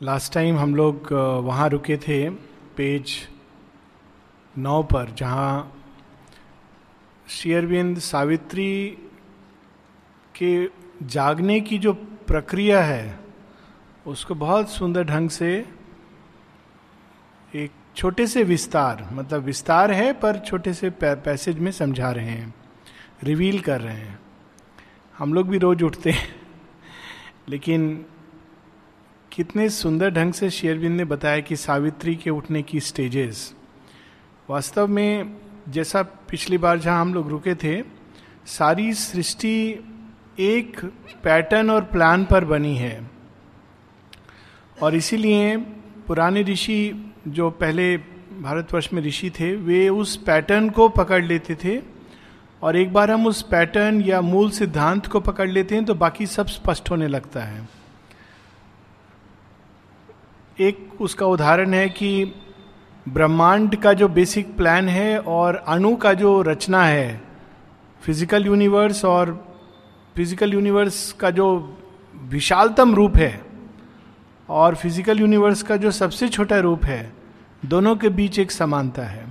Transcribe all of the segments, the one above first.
Last time हम लोग वहाँ रुके थे, पेज नौ पर, जहाँ शेयरविंद सावित्री के जागने की जो प्रक्रिया है, उसको बहुत सुंदर ढंग से एक छोटे से विस्तार मतलब विस्तार है, पर छोटे से पैसेज में समझा रहे हैं, रिवील कर रहे हैं। हम लोग भी रोज उठते हैं, लेकिन कितने सुंदर ढंग से शेयरबिंद ने बताया कि सावित्री के उठने की स्टेजेस वास्तव में, जैसा पिछली बार जहाँ हम लोग रुके थे, सारी सृष्टि एक पैटर्न और प्लान पर बनी है। और इसीलिए पुराने ऋषि जो पहले भारतवर्ष में ऋषि थे, वे उस पैटर्न को पकड़ लेते थे। और एक बार हम उस पैटर्न या मूल सिद्धांत को पकड़ लेते हैं तो बाकी सब स्पष्ट होने लगता है। एक उसका उदाहरण है कि ब्रह्मांड का जो बेसिक प्लान है और अणु का जो रचना है फ़िज़िकल यूनिवर्स और फ़िज़िकल यूनिवर्स का जो विशालतम रूप है और फ़िज़िकल यूनिवर्स का जो सबसे छोटा रूप है, दोनों के बीच एक समानता है।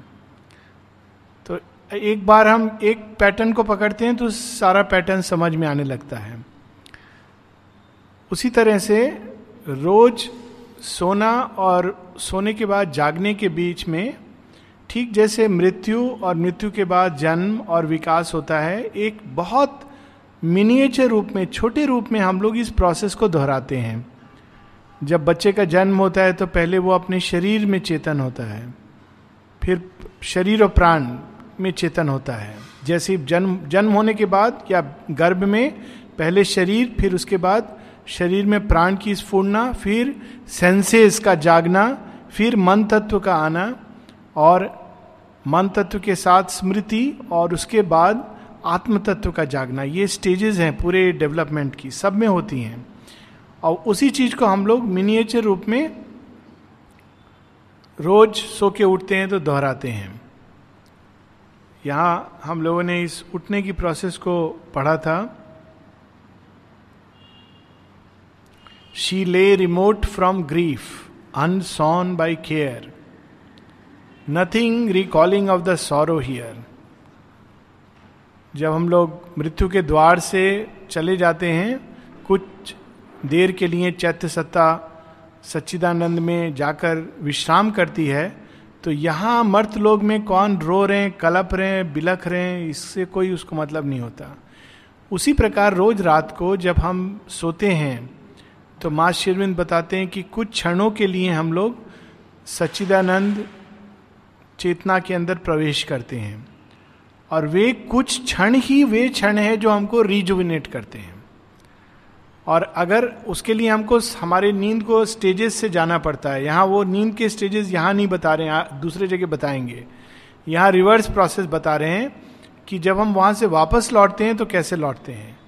तो एक बार हम एक पैटर्न को पकड़ते हैं तो सारा पैटर्न समझ में आने लगता है। उसी तरह से रोज सोना और सोने के बाद जागने के बीच में ठीक जैसे मृत्यु और मृत्यु के बाद जन्म और विकास होता है, एक बहुत मिनिएचर रूप में, छोटे रूप में हम लोग इस प्रोसेस को दोहराते हैं। जब बच्चे का जन्म होता है तो पहले वो अपने शरीर में चेतन होता है, फिर शरीर और प्राण में चेतन होता है। जैसे जन्म जन्म होने के बाद या गर्भ में, पहले शरीर, फिर उसके बाद शरीर में प्राण की स्फूर्णा फिर सेंसेस का जागना, फिर मन तत्व का आना, और मन तत्व के साथ स्मृति, और उसके बाद आत्म तत्व का जागना। ये स्टेजेस हैं पूरे डेवलपमेंट की, सब में होती हैं। और उसी चीज़ को हम लोग मिनिएचर रूप में रोज सो के उठते हैं तो दोहराते हैं। यहाँ हम लोगों ने इस उठने की प्रोसेस को पढ़ा था। She lay remote from grief unshorn by care nothing recalling of the sorrow here जब हम लोग मृत्यु के द्वार से चले जाते हैं, कुछ देर के लिए चैत्य सत्ता सच्चिदानंद में जाकर विश्राम करती है तो यहाँ मर्त लोग में कौन रो रहे हैं कलप रहे हैं बिलख रहे हैं इससे कोई उसको मतलब नहीं होता। उसी प्रकार रोज रात को जब हम सोते हैं तो माँ शिरविंद बताते हैं कि कुछ क्षणों के लिए हम लोग सच्चिदानंद चेतना के अंदर प्रवेश करते हैं। और वे कुछ क्षण ही वे क्षण है जो हमको रिजुविनेट करते हैं। और अगर उसके लिए हमको हमारे नींद को स्टेजेस से जाना पड़ता है, यहाँ वो नींद के स्टेजेस यहाँ नहीं बता रहे हैं दूसरे जगह बताएँगे। यहाँ रिवर्स प्रोसेस बता रहे हैं कि जब हम वहाँ से वापस लौटते हैं तो कैसे लौटते हैं?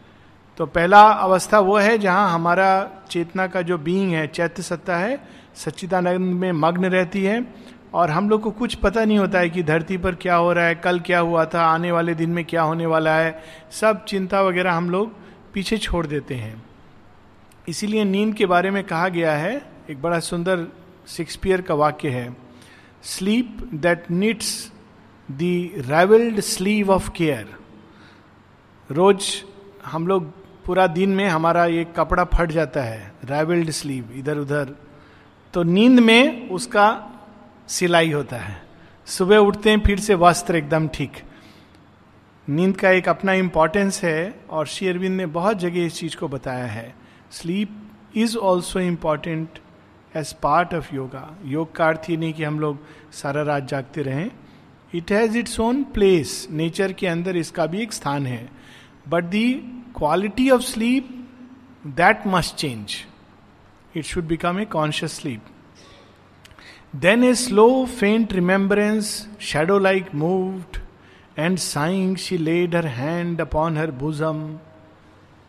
तो पहला अवस्था वो है जहाँ हमारा चेतना का जो बीइंग है, चैत्य सत्ता है, सच्चिदानंद में मग्न रहती है। और हम लोग को कुछ पता नहीं होता है कि धरती पर क्या हो रहा है, कल क्या हुआ था, आने वाले दिन में क्या होने वाला है। सब चिंता वगैरह हम लोग पीछे छोड़ देते हैं। इसीलिए नींद के बारे में कहा गया है, एक बड़ा सुंदर शेक्सपियर का वाक्य है sleep that needs the ravelled sleeve of care रोज हम लोग पूरा दिन में हमारा ये कपड़ा फट जाता है रेवल्ड स्लीव इधर उधर तो नींद में उसका सिलाई होता है। सुबह उठते हैं, फिर से वस्त्र एकदम ठीक। नींद का एक अपना इम्पॉर्टेंस है और शेयरविंद ने बहुत जगह इस चीज़ को बताया है। Sleep is also important as part of yoga योग का अर्थ ही नहीं कि हम लोग सारा रात जागते रहें। It has its own place nature के अंदर इसका भी एक स्थान है। But the quality of sleep, that must change. It should become a conscious sleep. Then a slow, faint remembrance, shadow like moved, and sighing, she laid her hand upon her bosom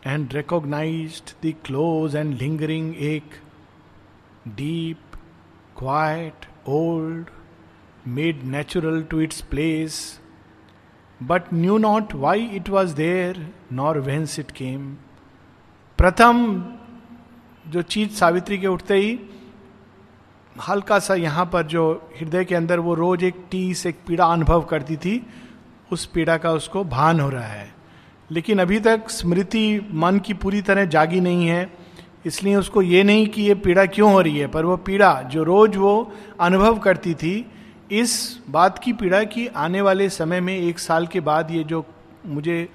and recognized the close and lingering ache, deep, quiet, old, made natural to its place but knew not why it was there nor whence it came प्रथम जो चीज़ सावित्री के उठते ही, हल्का सा यहाँ पर जो हृदय के अंदर वो रोज एक टीस, एक पीड़ा अनुभव करती थी, उस पीड़ा का उसको भान हो रहा है। लेकिन अभी तक स्मृति मन की पूरी तरह जागी नहीं है, इसलिए उसको ये नहीं कि ये पीड़ा क्यों हो रही है, पर वो पीड़ा जो रोज वो अनुभव करती थी इस बात की पीड़ा कि आने वाले समय में एक साल के बाद ये जो मुझे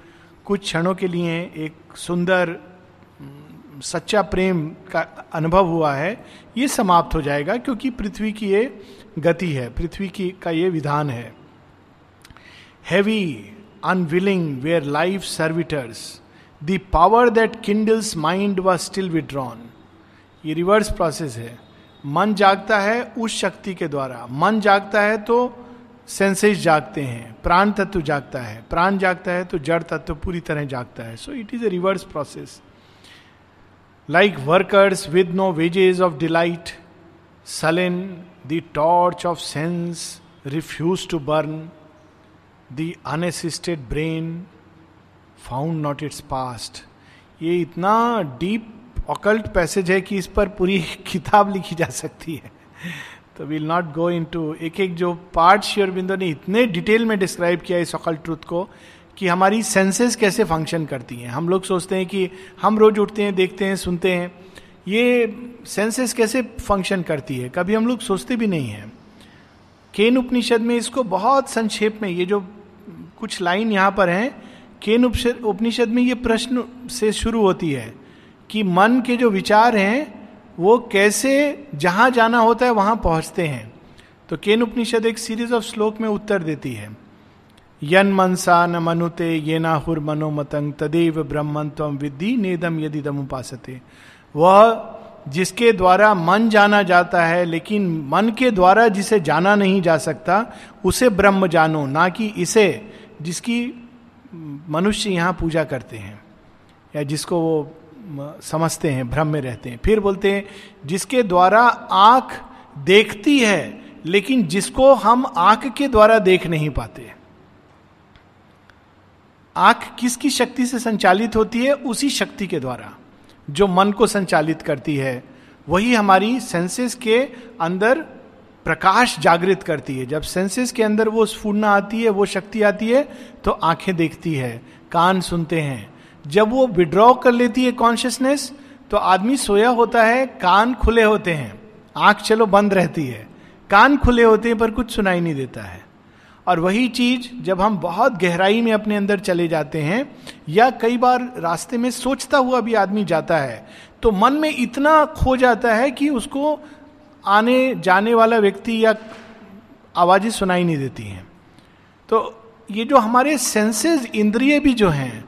कुछ क्षणों के लिए एक सुंदर सच्चा प्रेम का अनुभव हुआ है, ये समाप्त हो जाएगा क्योंकि पृथ्वी की ये गति है, पृथ्वी की का ये विधान है। Heavy unwilling where life servitors the power that kindles mind व स्टिल विड्रॉन ये रिवर्स प्रोसेस है। मन जागता है उस शक्ति के द्वारा। मन जागता है तो सेंसेस जागते हैं, प्राण तत्व जागता है। प्राण जागता है तो जड़ तत्व पूरी तरह जागता है। So it is a reverse process like workers with no wages of delight slain the torch of sense refuse to burn the unassisted brain found not its past ये इतना डीप ऑकल्ट पैसेज है कि इस पर पूरी किताब लिखी जा सकती है। तो will not go into एक एक जो पार्ट श्योर बिंदु ने इतने डिटेल में डिस्क्राइब किया इस ऑकल्ट ट्रूथ को कि हमारी सेंसेस कैसे फ़ंक्शन करती हैं। हम लोग सोचते हैं कि हम रोज उठते हैं, देखते हैं, सुनते हैं। ये सेंसेस कैसे फ़ंक्शन करती है? कभी हम लोग सोचते भी नहीं हैं। केन उपनिषद में इसको बहुत संक्षेप में ये जो कुछ लाइन यहाँ पर हैं, केन उपनिषद में ये प्रश्न से शुरू होती है। कि मन के जो विचार हैं, वो कैसे, जहाँ जाना होता है, वहाँ पहुँचते हैं। तो केन उपनिषद एक सीरीज़ ऑफ़ श्लोक में उत्तर देती है। यन मनसा न मनुते, ये नाहुर मनोमतंग तदेव ब्रह्मन तम विद्धि नेदम यदि दम उपासते। वह जिसके द्वारा मन जाना जाता है, लेकिन मन के द्वारा जिसे जाना नहीं जा सकता, उसे ब्रह्म जानो, ना कि इसे, जिसकी मनुष्य यहाँ पूजा करते हैं, या जिसको वो समझते हैं, भ्रम में रहते हैं। फिर बोलते हैं, जिसके द्वारा आँख देखती है, लेकिन जिसको हम आँख के द्वारा देख नहीं पाते। आँख किसकी शक्ति से संचालित होती है? उसी शक्ति के द्वारा। जो मन को संचालित करती है, वही हमारी सेंसेस के अंदर प्रकाश जागृत करती है। जब सेंसेस के अंदर वो स्फूर्णा आती है, वो शक्ति आती है तो आँखें देखती है, कान सुनते हैं जब वो विड्रॉ कर लेती है कॉन्शियसनेस तो आदमी सोया होता है, कान खुले होते हैं। आँख चलो बंद रहती है। कान खुले होते हैं, पर कुछ सुनाई नहीं देता है। और वही चीज़ जब हम बहुत गहराई में अपने अंदर चले जाते हैं, या कई बार रास्ते में सोचता हुआ भी आदमी जाता है तो मन में इतना खो जाता है कि उसको आने, जाने वाला व्यक्ति या आवाज़ें सुनाई नहीं देती हैं। तो ये जो हमारे सेंसेस इंद्रिय भी जो हैं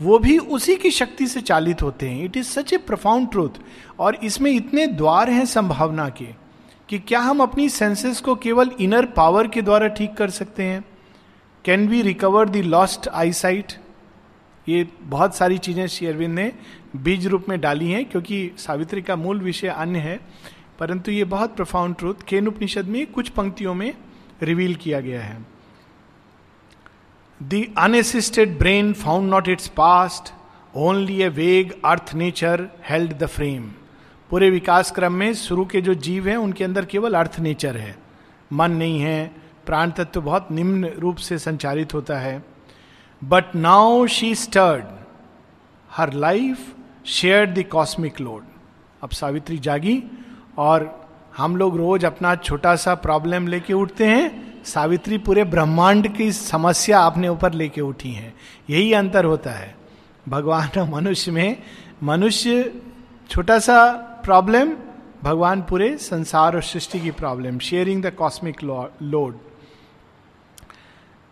वो भी उसी की शक्ति से चालित होते हैं। It is such a profound truth और इसमें इतने द्वार हैं संभावना के कि क्या हम अपनी सेंसेस को केवल इनर पावर के द्वारा ठीक कर सकते हैं? Can we recover the lost eyesight ये बहुत सारी चीज़ें शेयरविंद ने बीज रूप में डाली हैं, क्योंकि सावित्री का मूल विषय अन्य है। परंतु ये बहुत प्रफाउंड ट्रूथ केन उपनिषद में कुछ पंक्तियों में रिवील किया गया है। The unassisted brain found not it's past only a vague earth nature held the frame पूरे विकास क्रम में शुरू के जो जीव हैं, उनके अंदर केवल अर्थ नेचर है। मन नहीं है, प्राण तत्व बहुत निम्न रूप से संचालित होता है। But now she stirred her life share the cosmic load अब सावित्री जागी और हम लोग रोज अपना छोटा सा प्रॉब्लम लेके उठते हैं सावित्री पूरे ब्रह्मांड की समस्या अपने ऊपर लेके उठी है। यही अंतर होता है। भगवान और मनुष्य में, मनुष्य छोटा सा प्रॉब्लम भगवान पूरे संसार और सृष्टि की problem sharing the cosmic load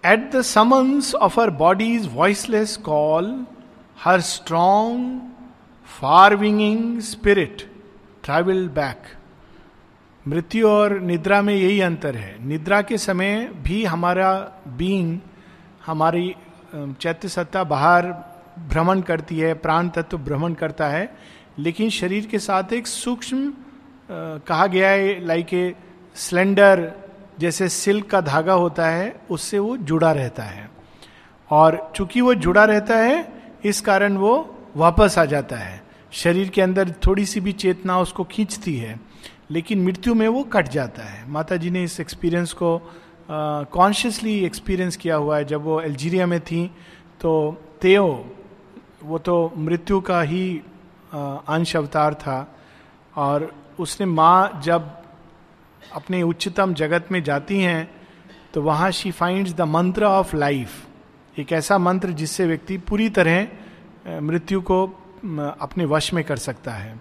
at the summons of her body's voiceless call her strong far winging spirit travel back मृत्यु और निद्रा में यही अंतर है। निद्रा के समय भी हमारा बीइंग हमारी चैत्य सत्ता बाहर भ्रमण करती है, प्राण तत्व भ्रमण करता है। लेकिन शरीर के साथ एक सूक्ष्म कहा गया है लाइक ए स्लेंडर जैसे सिल्क का धागा होता है, उससे वो जुड़ा रहता है। और चूँकि वो जुड़ा रहता है, इस कारण वो वापस आ जाता है। शरीर के अंदर थोड़ी सी भी चेतना उसको खींचती है। लेकिन मृत्यु में वो कट जाता है। माता जी ने इस एक्सपीरियंस को कॉन्शियसली एक्सपीरियंस किया हुआ है। जब वो अल्जीरिया में थी तो तेओ वो तो मृत्यु का ही अंश अवतार था और उसने माँ जब अपने उच्चतम जगत में जाती हैं तो वहाँ she finds the mantra of life एक ऐसा मंत्र जिससे व्यक्ति पूरी तरह मृत्यु को अपने वश में कर सकता है।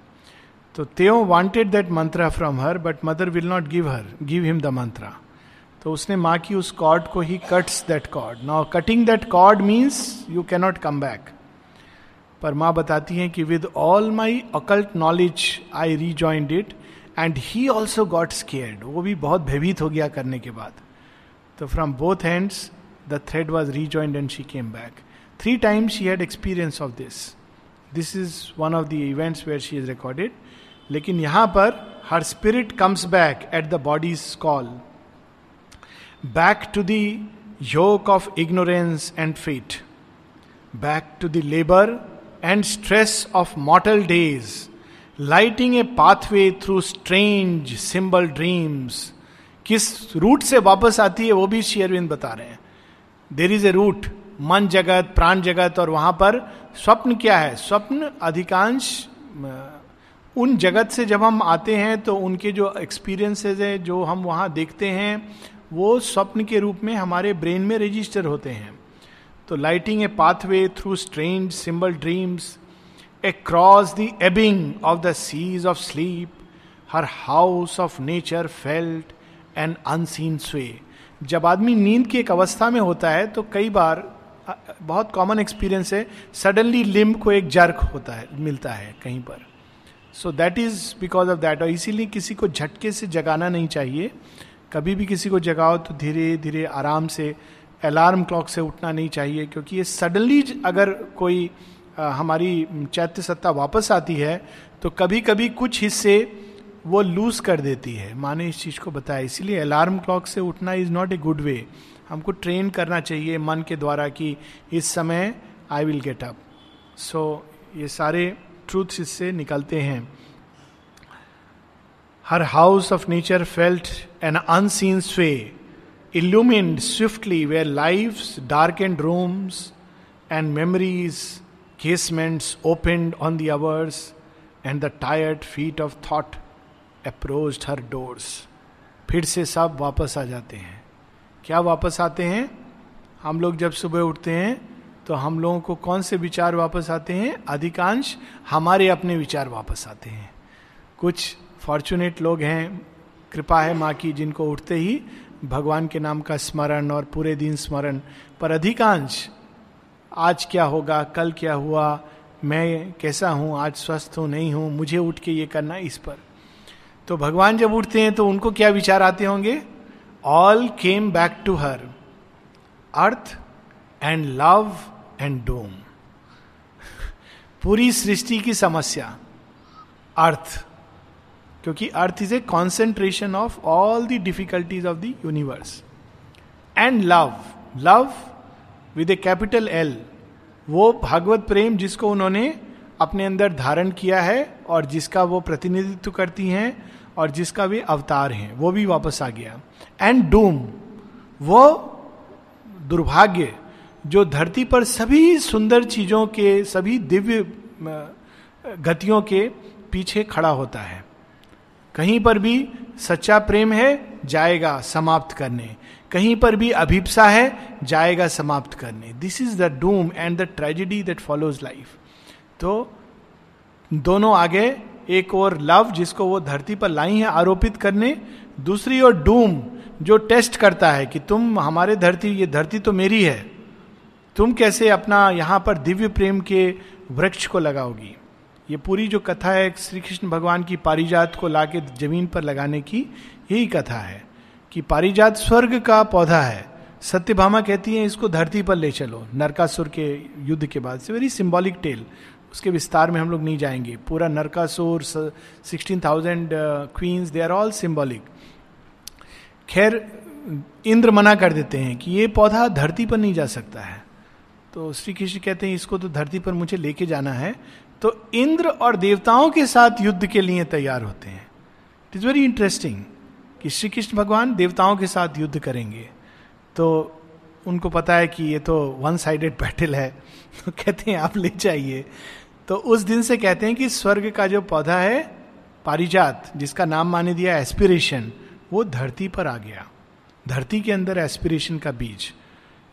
तो तेओ wanted that mantra from her but mother will not give her give him the mantra तो उसने माँ की उस कॉर्ड को ही cuts that cord now cutting that cord means you cannot come back पर माँ बताती हैं कि with all my occult knowledge I rejoined it and he also got scared वो भी बहुत भयभीत हो गया करने के बाद। तो from both hands the thread was rejoined and she came back three times she had experience of this this is one of the events where she is recorded लेकिन यहाँ पर her spirit comes back at the body's call back to the yoke of ignorance and fate back to the labour and stress of mortal days lighting a pathway through strange symbol dreams किस root से वापस आती है वो भी शेयरविंद बता रहे हैं। देर इज़ ए रूट मन जगत, प्राण जगत, और वहाँ पर स्वप्न क्या है? स्वप्न अधिकांश उन जगत से जब हम आते हैं तो उनके जो एक्सपीरियंसेस हैं, जो हम वहाँ देखते हैं, वो स्वप्न के रूप में हमारे ब्रेन में रजिस्टर होते हैं। तो lighting a pathway through strange symbol dreams across the ebbing of the seas of sleep her house of nature felt and unseen sway जब आदमी नींद की एक अवस्था में होता है तो कई बार बहुत कॉमन एक्सपीरियंस है सडनली लिम्ब को एक जर्क होता है, मिलता है कहीं पर। So that is because of that और इसीलिए किसी को झटके से जगाना नहीं चाहिए। कभी भी किसी को जगाओ तो धीरे धीरे आराम से अलार्म क्लॉक से उठना नहीं चाहिए क्योंकि ये सडनली अगर कोई आ, हमारी चैत्य सत्ता वापस आती है तो कभी कभी कुछ हिस्से वो लूज कर देती है। माने इस चीज़ को बताया। इसीलिए अलार्म क्लॉक से उठना is not a good way हमको ट्रेन करना चाहिए मन के द्वारा कि इस समय I will get up so ये सारे ट्रूथ्स इससे निकलते हैं। Her house of nature felt an unseen sway illumined swiftly where life dark and rooms and memories casements opened on the hours and the tired feet of thought approach her doors फिर से सब वापस आ जाते हैं। क्या वापस आते हैं? हम लोग जब सुबह उठते हैं तो हम लोगों को कौन से विचार वापस आते हैं? अधिकांश हमारे अपने विचार वापस आते हैं। कुछ फॉर्चुनेट लोग हैं, कृपा है माँ की, जिनको उठते ही भगवान के नाम का स्मरण और पूरे दिन स्मरण। पर अधिकांश, आज क्या होगा, कल क्या हुआ, मैं कैसा हूँ, आज स्वस्थ हूँ, नहीं हूँ, मुझे उठ के ये करना इस पर। तो भगवान जब उठते हैं तो उनको क्या विचार आते होंगे? All came back to her earth and love and doom पूरी सृष्टि की समस्या, अर्थ, क्योंकि earth is a concentration of all the difficulties of the universe and love love with a capital L वो भागवत प्रेम जिसको उन्होंने अपने अंदर धारण किया है और जिसका वो प्रतिनिधित्व करती हैं और जिसका भी अवतार है, वो भी वापस आ गया। एंड डूम वो दुर्भाग्य जो धरती पर सभी सुंदर चीज़ों के, सभी दिव्य गतियों के पीछे खड़ा होता है। कहीं पर भी सच्चा प्रेम है, जाएगा समाप्त करने। कहीं पर भी अभिप्सा है, जाएगा समाप्त करने। This is the doom and the tragedy that follows life तो दोनों आगे, एक और लव जिसको वो धरती पर लाई है आरोपित करने, दूसरी ओर डूम जो टेस्ट करता है कि तुम हमारे धरती, ये धरती तो मेरी है। तुम कैसे अपना यहाँ पर दिव्य प्रेम के वृक्ष को लगाओगी? ये पूरी जो कथा है श्री कृष्ण भगवान की पारिजात को लाके ज़मीन पर लगाने की, यही कथा है कि पारिजात स्वर्ग का पौधा है। सत्यभामा कहती है, इसको धरती पर ले चलो। नरकासुर के युद्ध के बाद। से वेरी सिंबॉलिक टेल उसके विस्तार में हम लोग नहीं जाएँगे। पूरा Narakasura sixteen thousand queens they are all symbolic खैर, इंद्र मना कर देते हैं कि ये पौधा धरती पर नहीं जा सकता है। तो श्री कृष्ण कहते हैं, इसको तो धरती पर मुझे लेके जाना है। तो इंद्र और देवताओं के साथ युद्ध के लिए तैयार होते हैं। इट इज़ वेरी इंटरेस्टिंग कि श्री कृष्ण भगवान देवताओं के साथ युद्ध करेंगे। तो उनको पता है कि ये तो वन साइडेड बैटल है। तो कहते हैं, आप ले जाइए। तो उस दिन से कहते हैं कि स्वर्ग का जो पौधा है, पारिजात, जिसका नाम माने दिया एस्पिरेशन वो धरती पर आ गया। धरती के अंदर एस्पिरेशन का बीज।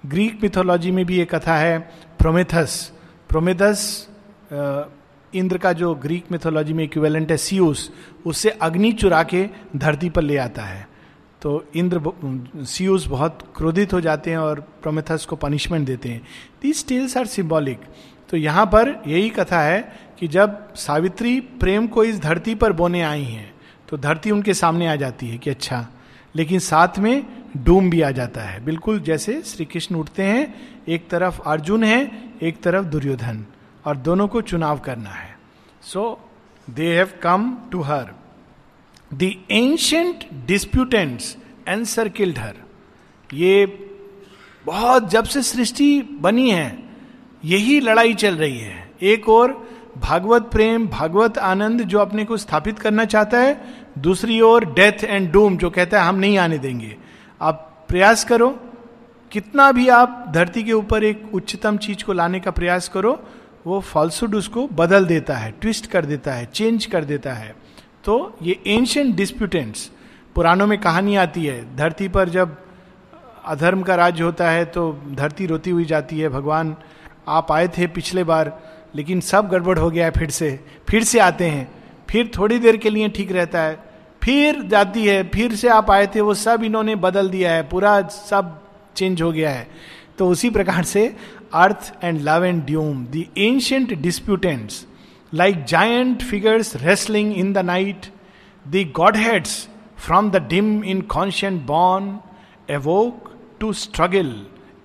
ग्रीक मिथोलॉजी में भी एक कथा है प्रोमेथस प्रोमेथस इंद्र का जो ग्रीक मिथोलॉजी में इक्विवेलेंट है सीयूस उससे अग्नि चुरा के धरती पर ले आता है। तो इंद्र सीयूस बहुत क्रोधित हो जाते हैं और प्रोमेथस को पनिशमेंट देते हैं। दीज टेल्स आर सिम्बॉलिक तो यहाँ पर यही कथा है कि जब सावित्री प्रेम को इस धरती पर बोने आई हैं तो धरती उनके सामने आ जाती है कि अच्छा लेकिन साथ में डूम भी आ जाता है। बिल्कुल जैसे श्री कृष्ण उठते हैं, एक तरफ़ अर्जुन है, एक तरफ़ दुर्योधन, और दोनों को चुनाव करना है। So they have come to her the ancient disputants encircled her ये बहुत जब से सृष्टि बनी है, यही लड़ाई चल रही है। एक और भागवत प्रेम, भागवत आनंद जो अपने को स्थापित करना चाहता है, दूसरी ओर डेथ एंड डूम जो कहता है, हम नहीं आने देंगे। आप प्रयास करो, कितना भी आप धरती के ऊपर एक उच्चतम चीज़ को लाने का प्रयास करो, वो फॉल्सुड उसको बदल देता है ट्विस्ट कर देता है चेंज कर देता है। तो ये एंशियंट डिस्प्यूटेंट्स पुराणों में कहानी आती है, धरती पर जब अधर्म का राज्य होता है तो धरती रोती हुई जाती है, भगवान, आप आए थे पिछले बार, लेकिन सब गड़बड़ हो गया है फिर से फिर से आते हैं, फिर थोड़ी देर के लिए ठीक रहता है। फिर जाती है, फिर से आप आए थे, वो सब इन्होंने बदल दिया है, पूरा सब चेंज हो गया है। तो उसी प्रकार से earth and love and doom the ancient disputants like giant figures wrestling in the night the godheads from the dim inconscient born awoke to struggle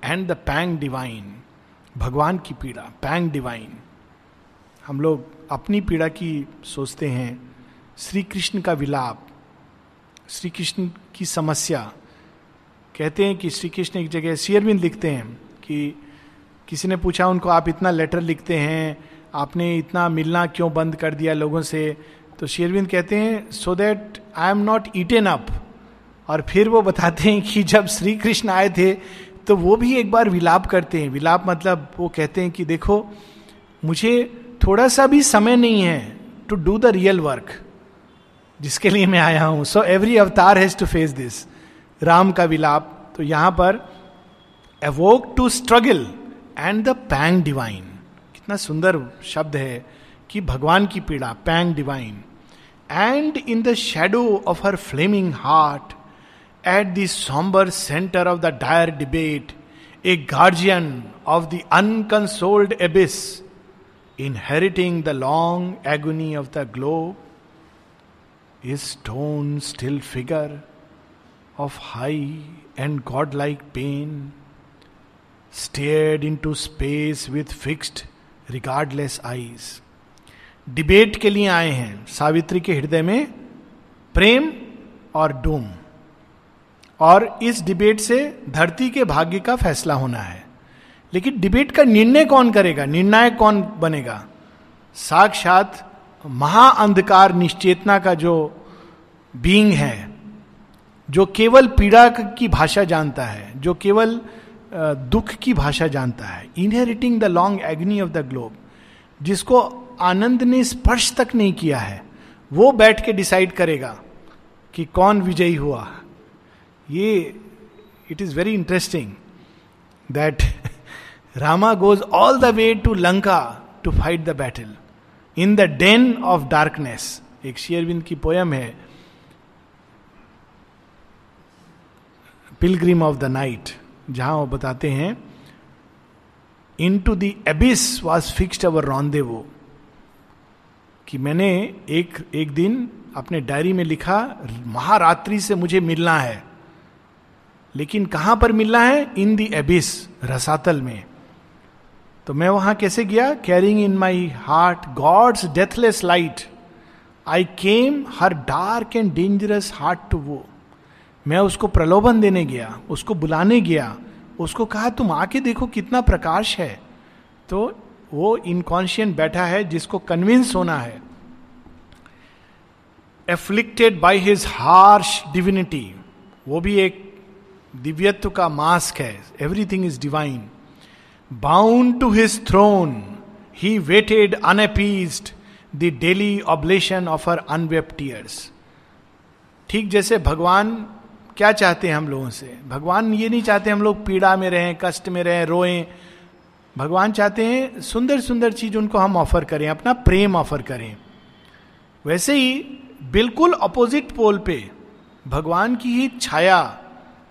and the pang divine भगवान की पीड़ा पैंग डिवाइन हम लोग अपनी पीड़ा की सोचते हैं। श्री कृष्ण का विलाप श्री कृष्ण की समस्या। कहते हैं कि श्री कृष्ण एक जगह शेयरविंद लिखते हैं कि किसी ने पूछा, उनको आप इतना लेटर लिखते हैं? आपने इतना मिलना क्यों बंद कर दिया लोगों से? तो शेरविंद कहते हैं so that I am not eaten up और फिर वो बताते हैं कि जब श्री कृष्ण आए थे तो वो भी एक बार विलाप करते हैं। विलाप मतलब वो कहते हैं कि, देखो, मुझे थोड़ा सा भी समय नहीं है to do the real work जिसके लिए मैं आया हूँ। So every avatar has to face this Ram का विलाप। तो यहाँ पर awoke to struggle and the pang divine कितना सुंदर शब्द है कि भगवान की पीड़ा pang divine and in the shadow of her flaming heart at the sombre centre of the dire debate a guardian of the unconsoled abyss inheriting the long agony of the globe, is stone still figure of high and godlike pain, stared into space with fixed regardless eyes debate के लिए आए हैं सावित्री के हृदय में प्रेम और डूम। और इस डिबेट से धरती के भाग्य का फैसला होना है। लेकिन डिबेट का निर्णय कौन करेगा? निर्णायक कौन बनेगा? साक्षात महाअंधकार निश्चेतना का जो बींग है, जो केवल पीड़ा की भाषा जानता है, जो केवल दुख की भाषा जानता है inheriting the long agony of the globe जिसको आनंद ने स्पर्श तक नहीं किया है, वो बैठ के डिसाइड करेगा कि कौन विजयी हुआ। ये it is very interesting that Rama goes all the way to Lanka to fight the battle in the den of darkness, एक शेयरविंद की पोयम है, पिलग्रिम ऑफ़ द नाइट, जहाँ वो बताते हैं into the abyss was fixed our रॉन्दे वो कि मैंने एक एक दिन अपने डायरी में लिखा, महारात्रि से मुझे मिलना है, लेकिन कहाँ पर मिलना है? इन दी एबिस, रसातल में। तो मैं वहाँ कैसे गया? Carrying in my heart God's deathless light I came her dark and dangerous heart to वो मैं उसको प्रलोभन देने गया, उसको बुलाने गया, उसको कहा, तुम आके देखो कितना प्रकाश है। तो वो इनकॉन्शियंट बैठा है, जिसको कन्विंस होना है। Afflicted by his harsh divinity वो भी एक दिव्यत्व का मास्क है। Everything is divine bound to his throne he waited unappeased the daily oblation of her unwept tears ठीक जैसे भगवान क्या चाहते हैं हम लोगों से? भगवान ये नहीं चाहते हम लोग पीड़ा में रहें, कष्ट में रहें, रोएँ। भगवान चाहते हैं सुंदर सुंदर चीज़ उनको हम ऑफ़र करें, अपना प्रेम ऑफ़र करें। वैसे ही बिल्कुल अपोजिट पोल पे भगवान की ही छाया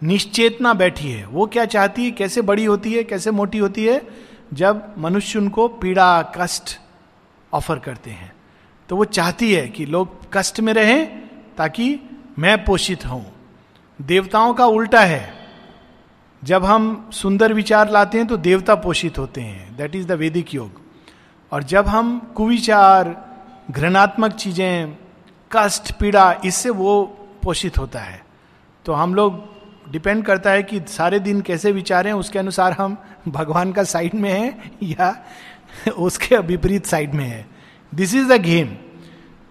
निश्चेतना बैठी है। वो क्या चाहती है? कैसे बड़ी होती है? कैसे मोटी होती है? जब मनुष्य उनको पीड़ा, कष्ट ऑफ़र करते हैं। तो वो चाहती है कि लोग कष्ट में रहें ताकि मैं पोषित हूँ। देवताओं का उल्टा है। जब हम सुंदर विचार लाते हैं तो देवता पोषित होते हैं। दैट इज़ द वैदिक योग। और जब हम कुविचार, घृणात्मक चीज़ें, कष्ट, पीड़ा, इससे वो पोषित होता है। तो हम लोग डिपेंड करता है कि सारे दिन कैसे विचारें, उसके अनुसार हम भगवान का साइड में हैं या उसके विपरीत साइड में है। दिस इज़ द गेम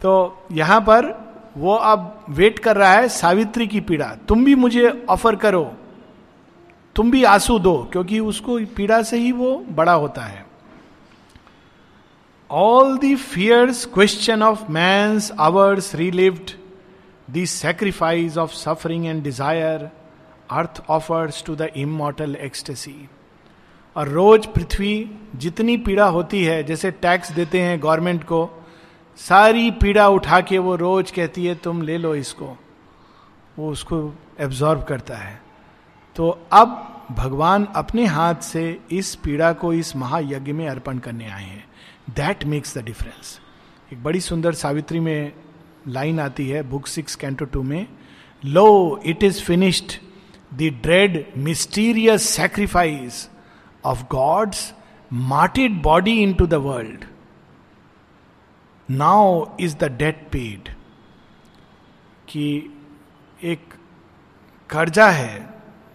तो यहाँ पर वो अब वेट कर रहा है सावित्री की पीड़ा। तुम भी मुझे ऑफ़र करो। तुम भी आँसू दो, क्योंकि उसको पीड़ा से ही वो बड़ा होता है। All the fierce question of man hours relived the sacrifice of suffering and desire earth offers to the immortal ecstasy. और रोज पृथ्वी जितनी पीड़ा होती है, जैसे टैक्स देते हैं गवर्नमेंट को, सारी पीड़ा उठा के वो रोज कहती है, तुम ले लो इसको। वो उसको एब्जॉर्ब करता है। तो अब भगवान अपने हाथ से इस पीड़ा को इस महायज्ञ में अर्पण करने आए हैं। दैट मेक्स द डिफरेंस एक बड़ी सुंदर सावित्री में लाइन आती है, बुक सिक्स कैंटो टू में, lo it is finished dread mysterious sacrifice of God's martyred body into the world now is the debt paid कि एक कर्जा है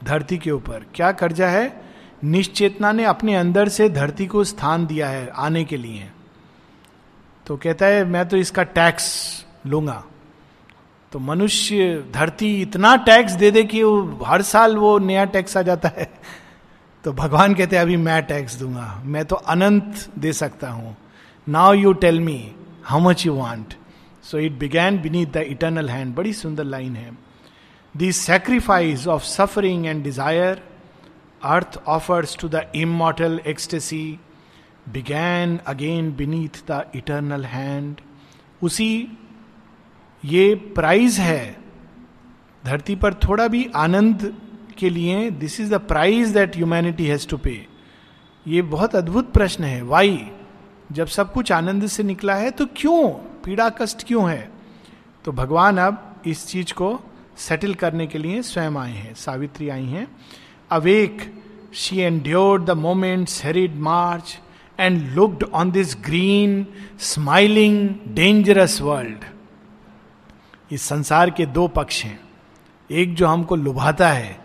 धरती के ऊपर। क्या कर्जा है? निश्चेतना ने अपने अंदर से धरती को स्थान दिया है आने के लिए। तो कहता है, मैं तो इसका टैक्स लूँगा। तो मनुष्य धरती इतना टैक्स दे दे कि वो हर साल वो नया टैक्स आ जाता है। तो भगवान कहते हैं, अभी मैं टैक्स दूँगा। मैं तो अनंत दे सकता हूँ। Now you tell me how much you want so it began beneath the eternal hand बड़ी सुंदर लाइन है। The sacrifice of suffering and desire earth offers to the immortal ecstasy began again beneath the eternal hand उसी ये prize है। धरती पर थोड़ा भी आनंद के लिए this is the price that humanity has to pay ये बहुत अद्भुत प्रश्न है। वाई जब सब कुछ आनंद से निकला है तो क्यों? पीड़ा कष्ट क्यों है? तो भगवान अब इस चीज़ को सेटल करने के लिए स्वयं आए हैं। सावित्री आई हैं। Awake she endured the moment hurried march and looked on this green smiling dangerous world इस संसार के दो पक्ष हैं। एक जो हमको लुभाता है,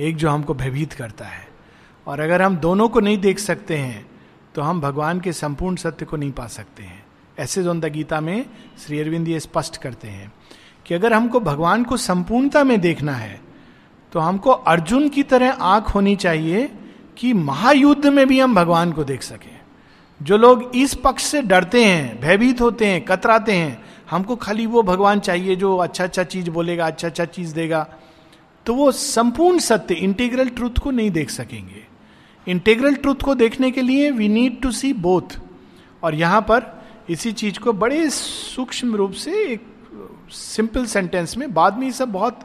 एक जो हमको भयभीत करता है। और अगर हम दोनों को नहीं देख सकते हैं तो हम भगवान के संपूर्ण सत्य को नहीं पा सकते हैं। ऐसे जो गीता में श्री अरविंद ये स्पष्ट करते हैं कि अगर हमको भगवान को संपूर्णता में देखना है तो हमको अर्जुन की तरह आँख होनी चाहिए कि महायुद्ध में भी हम भगवान को देख सकें। जो लोग इस पक्ष से डरते हैं, भयभीत होते हैं, कतराते हैं हमको खाली वो भगवान चाहिए जो अच्छा अच्छा चीज़ बोलेगा अच्छा अच्छा चीज़ देगा। तो वो संपूर्ण सत्य इंटीग्रल ट्रूथ को नहीं देख सकेंगे। इंटीग्रल ट्रूथ को देखने के लिए we need to see both और यहाँ पर इसी चीज़ को बड़े सूक्ष्म रूप से एक सिंपल सेंटेंस में बाद में ये सब बहुत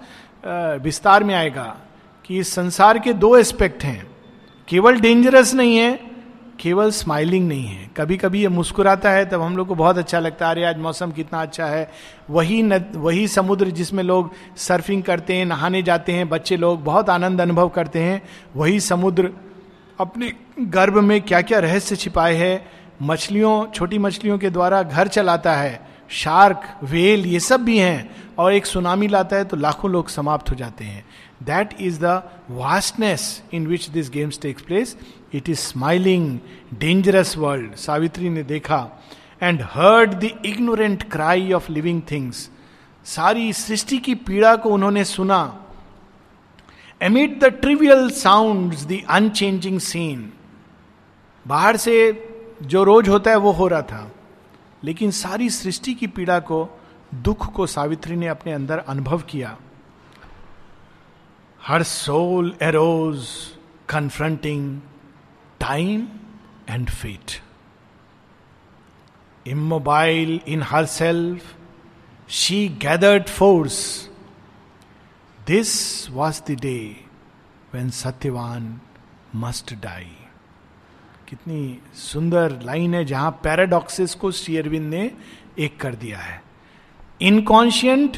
विस्तार में आएगा कि इस संसार के दो एस्पेक्ट हैं। केवल डेंजरस नहीं है केवल स्माइलिंग नहीं है। कभी कभी ये मुस्कुराता है तब हम लोग को बहुत अच्छा लगता है अरे आज मौसम कितना अच्छा है। वही न, वही समुद्र जिसमें लोग सर्फिंग करते हैं नहाने जाते हैं बच्चे लोग बहुत आनंद अनुभव करते हैं वही समुद्र अपने गर्भ में क्या क्या रहस्य छिपाए है मछलियों छोटी मछलियों के द्वारा घर चलाता है शार्क वेल ये सब भी हैं और एक सुनामी लाता है तो लाखों लोग समाप्त हो जाते हैं। That is the vastness in which this games takes place it is smiling dangerous world Savitri ने देखा and heard the ignorant cry of living things सारी सृष्टि की पीड़ा को उन्होंने सुना amid the trivial sound the unchanging scene बाहर से जो रोज होता है, वो हो रहा था। लेकिन सारी सृष्टि की पीड़ा को, दुख को सावित्री ने अपने अंदर अनुभव किया। Her soul arose confronting time and fate immobile in her self she gathered force this was the day when Satyavan must die कितनी सुंदर लाइन है जहाँ पैराडॉक्सिस को शेयरविंद ने एक कर दिया है। इनकॉन्शियंट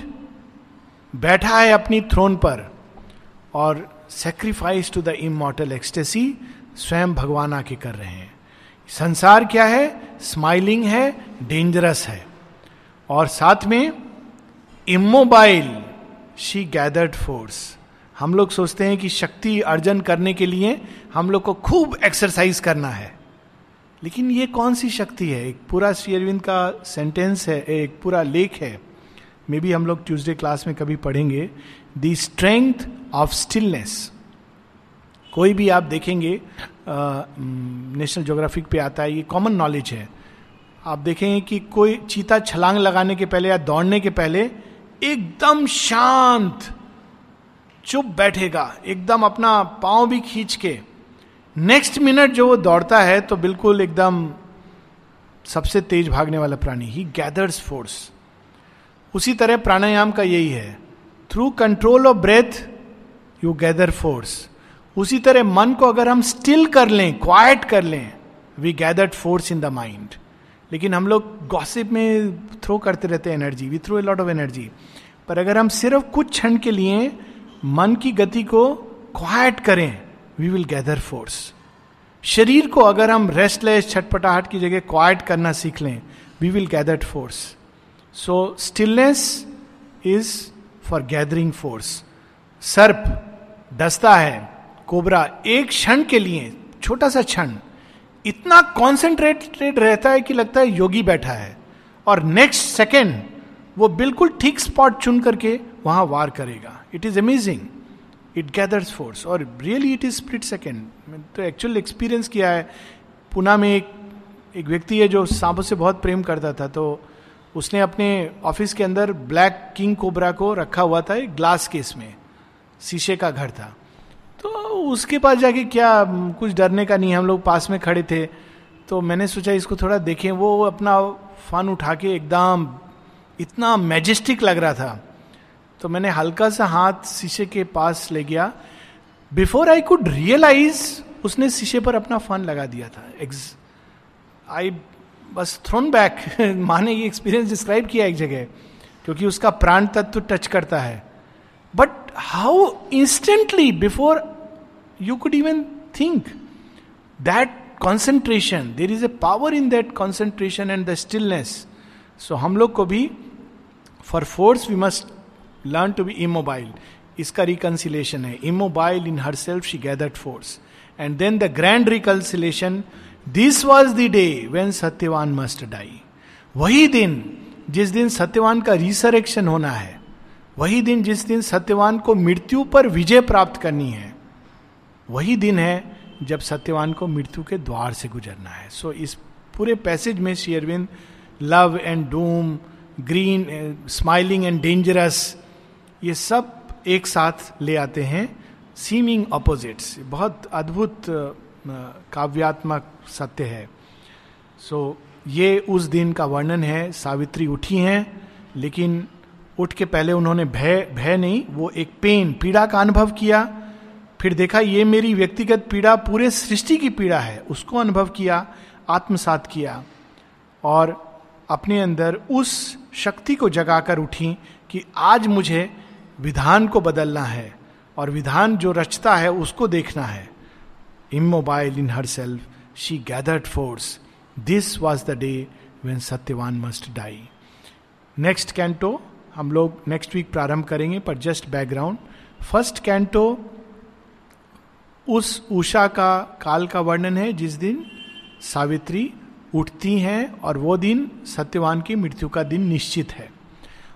बैठा है अपनी थ्रोन पर और sacrifice to the immortal ecstasy स्वयं भगवान आके कर रहे हैं। संसार क्या है? स्माइलिंग है डेंजरस है। और साथ में इमोबाइल शी गैदर्ड फोर्स हम लोग सोचते हैं कि शक्ति अर्जन करने के लिए हम लोग को खूब एक्सरसाइज करना है। लेकिन ये कौन सी शक्ति है? एक पूरा श्री अरविंद का सेंटेंस है, एक पूरा लेख है। मे बी हम लोग ट्यूसडे क्लास में कभी पढ़ेंगे। द स्ट्रेंथ ऑफ़ स्टिलनेस कोई भी आप देखेंगे नेशनल ज्योग्राफिक पे आता है, ये कॉमन नॉलेज है। आप देखेंगे कि कोई चीता छलांग लगाने के पहले या दौड़ने के पहले एकदम शांत, चुप बैठेगा, एकदम अपना पाँव भी खींच के। नेक्स्ट मिनट जो वो दौड़ता है तो बिल्कुल एकदम सबसे तेज भागने वाला प्राणी। ही गैदर्स फोर्स उसी तरह प्राणायाम का यही है। Through control of breath you gather force उसी तरह मन को अगर हम स्टिल कर लें क्वाइट कर लें we gathered force in the mind लेकिन हम लोग गॉसिप में थ्रो करते रहते हैं energy we throw a lot of energy पर अगर हम सिर्फ़ कुछ क्षण के लिए मन की गति को क्वाइट करें वी विल गैदर फोर्स शरीर को अगर हम रेस्टलेस छटपटाहट की जगह क्वाइट करना सीख लें we will gather force so stillness is for gathering force सर्प डसता है। कोबरा एक क्षण के लिए, छोटा सा क्षण, इतना कॉन्सेंट्रेटेड रहता है कि लगता है योगी बैठा है। और नेक्स्ट सेकेंड वो बिल्कुल ठीक स्पॉट चुन करके वहाँ वार करेगा। It is amazing it gathers force और really it is split second मैंने तो एक्चुअल एक्सपीरियंस किया है। पुणे में एक एक व्यक्ति है जो सांपों से बहुत प्रेम करता था तो उसने अपने ऑफ़िस के अंदर ब्लैक किंग कोबरा को रखा हुआ था एक ग्लास केस में। शीशे का घर था। तो उसके पास जाके क्या कुछ डरने का नहीं है? हम लोग पास में खड़े थे। तो मैंने सोचा इसको थोड़ा देखें। वो अपना फन उठा के एकदम, इतना मैजेस्टिक लग रहा था। तो मैंने हल्का सा हाथ शीशे के पास ले गया। बिफोर आई कुड रियलाइज़ उसने शीशे पर अपना फन लगा दिया था। एग्ज आई बस थ्रोन बैक माने ये एक्सपीरियंस डिस्क्राइब किया एक जगह, क्योंकि उसका प्राण तत्व टच करता है। But how instantly before you could even think that concentration there is a power in that concentration and the stillness so हम लोग को भी for force we must learn to be immobile इसका रिकन्सिलेशन है। Immobile in her self she gathered force and then the grand reconciliation this was the day when Satyavan must die वही दिन जिस दिन सत्यवान का रिसरेक्शन होना है वही दिन जिस दिन सत्यवान को मृत्यु पर विजय प्राप्त करनी है वही दिन है जब सत्यवान को मृत्यु के द्वार से गुजरना है। सो so, इस पूरे पैसेज में शेयरविंद love and doom green smiling and dangerous ये सब एक साथ ले आते हैं सीमिंग अपोजिट्स बहुत अद्भुत काव्यात्मक सत्य है। सो so, ये उस दिन का वर्णन है सावित्री उठी हैं लेकिन उठ के पहले उन्होंने भय भय नहीं, वो एक पेन पीड़ा का अनुभव किया। फिर देखा, ये मेरी व्यक्तिगत पीड़ा पूरे सृष्टि की पीड़ा है। उसको अनुभव किया, आत्मसात किया और अपने अंदर उस शक्ति को जगाकर उठी कि आज मुझे विधान को बदलना है और विधान जो रचता है उसको देखना है। Immobile in her self she gathered force this was the day when Satyavan must die next canto हम लोग नेक्स्ट वीक प्रारंभ करेंगे, पर जस्ट बैकग्राउंड फ़र्स्ट कैंटो उस उषा का काल का वर्णन है, जिस दिन सावित्री उठती हैं और वो दिन सत्यवान की मृत्यु का दिन निश्चित है।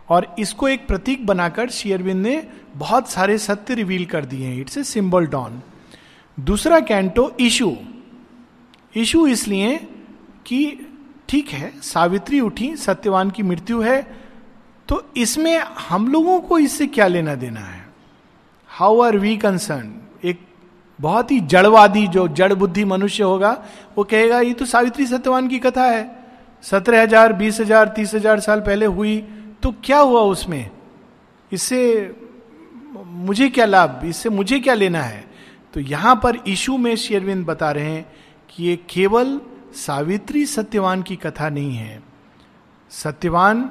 और इसको एक प्रतीक बनाकर शेयरविंद ने बहुत सारे सत्य रिवील कर दिए हैं। इट्स ए सिंबल डॉन दूसरा कैंटो इशू इशू इसलिए कि ठीक है, सावित्री उठी, सत्यवान की मृत्यु है तो इसमें हम लोगों को इससे क्या लेना देना है? हाउ आर वी कंसर्न एक बहुत ही जड़वादी जो जड़ बुद्धि मनुष्य होगा, वो कहेगा, ये तो सावित्री सत्यवान की कथा है। सत्रह हज़ार, बीस हज़ार, तीस हज़ार साल पहले हुई तो क्या हुआ उसमें? इससे मुझे क्या लाभ? इससे मुझे क्या लेना है? तो यहाँ पर इशू में शेरविंद बता रहे हैं कि ये केवल सावित्री सत्यवान की कथा नहीं है। सत्यवान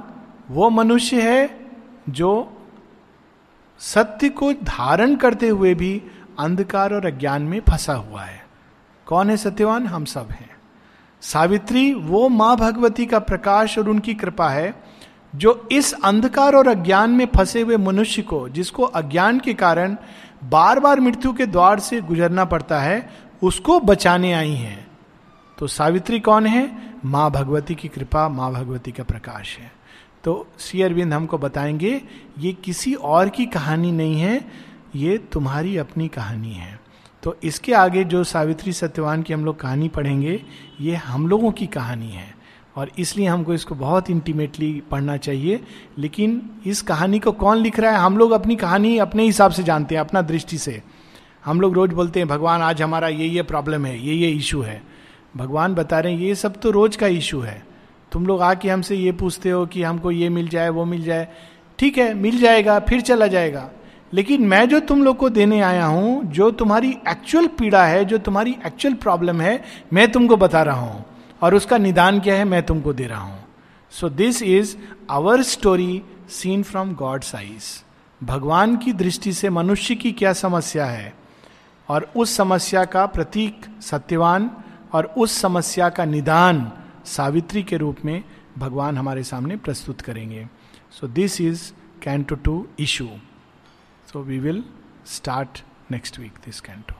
वो मनुष्य है जो सत्य को धारण करते हुए भी अंधकार और अज्ञान में फंसा हुआ है। कौन है सत्यवान? हम सब हैं। सावित्री, वो माँ भगवती का प्रकाश और उनकी कृपा है, जो इस अंधकार और अज्ञान में फंसे हुए मनुष्य को, जिसको अज्ञान के कारण बार बार मृत्यु के द्वार से गुजरना पड़ता है, उसको बचाने आई हैं। तो सावित्री कौन है? माँ भगवती की कृपा, माँ भगवती का प्रकाश है। तो श्री अरविंद हमको बताएँगे, ये किसी और की कहानी नहीं है, ये तुम्हारी अपनी कहानी है। तो इसके आगे जो सावित्री सत्यवान की हम लोग कहानी पढ़ेंगे, ये हम लोगों की कहानी है। और इसलिए हमको इसको बहुत इंटीमेटली पढ़ना चाहिए, लेकिन इस कहानी को कौन लिख रहा है, हम लोग अपनी कहानी अपने हिसाब से जानते हैं, अपना दृष्टि से। हम लोग रोज बोलते हैं, भगवान, आज हमारा ये ये प्रॉब्लम है ये ये इशू है। भगवान बता रहे हैं, ये सब तो रोज का इशू है। तुम लोग आके हमसे ये पूछते हो कि हमको ये मिल जाए, वो मिल जाए। ठीक है, मिल जाएगा, फिर चला जाएगा। लेकिन मैं जो तुम लोग को देने आया हूँ, जो तुम्हारी एक्चुअल पीड़ा है, जो तुम्हारी एक्चुअल प्रॉब्लम है, मैं तुमको बता रहा हूँ। और उसका निदान क्या है, मैं तुमको दे रहा हूँ। So this is our story seen from God's eyes भगवान की दृष्टि से मनुष्य की क्या समस्या है? और उस समस्या का प्रतीक सत्यवान और उस समस्या का निदान सावित्री के रूप में भगवान हमारे सामने प्रस्तुत करेंगे। So this is canto two issue so we will start next week this canto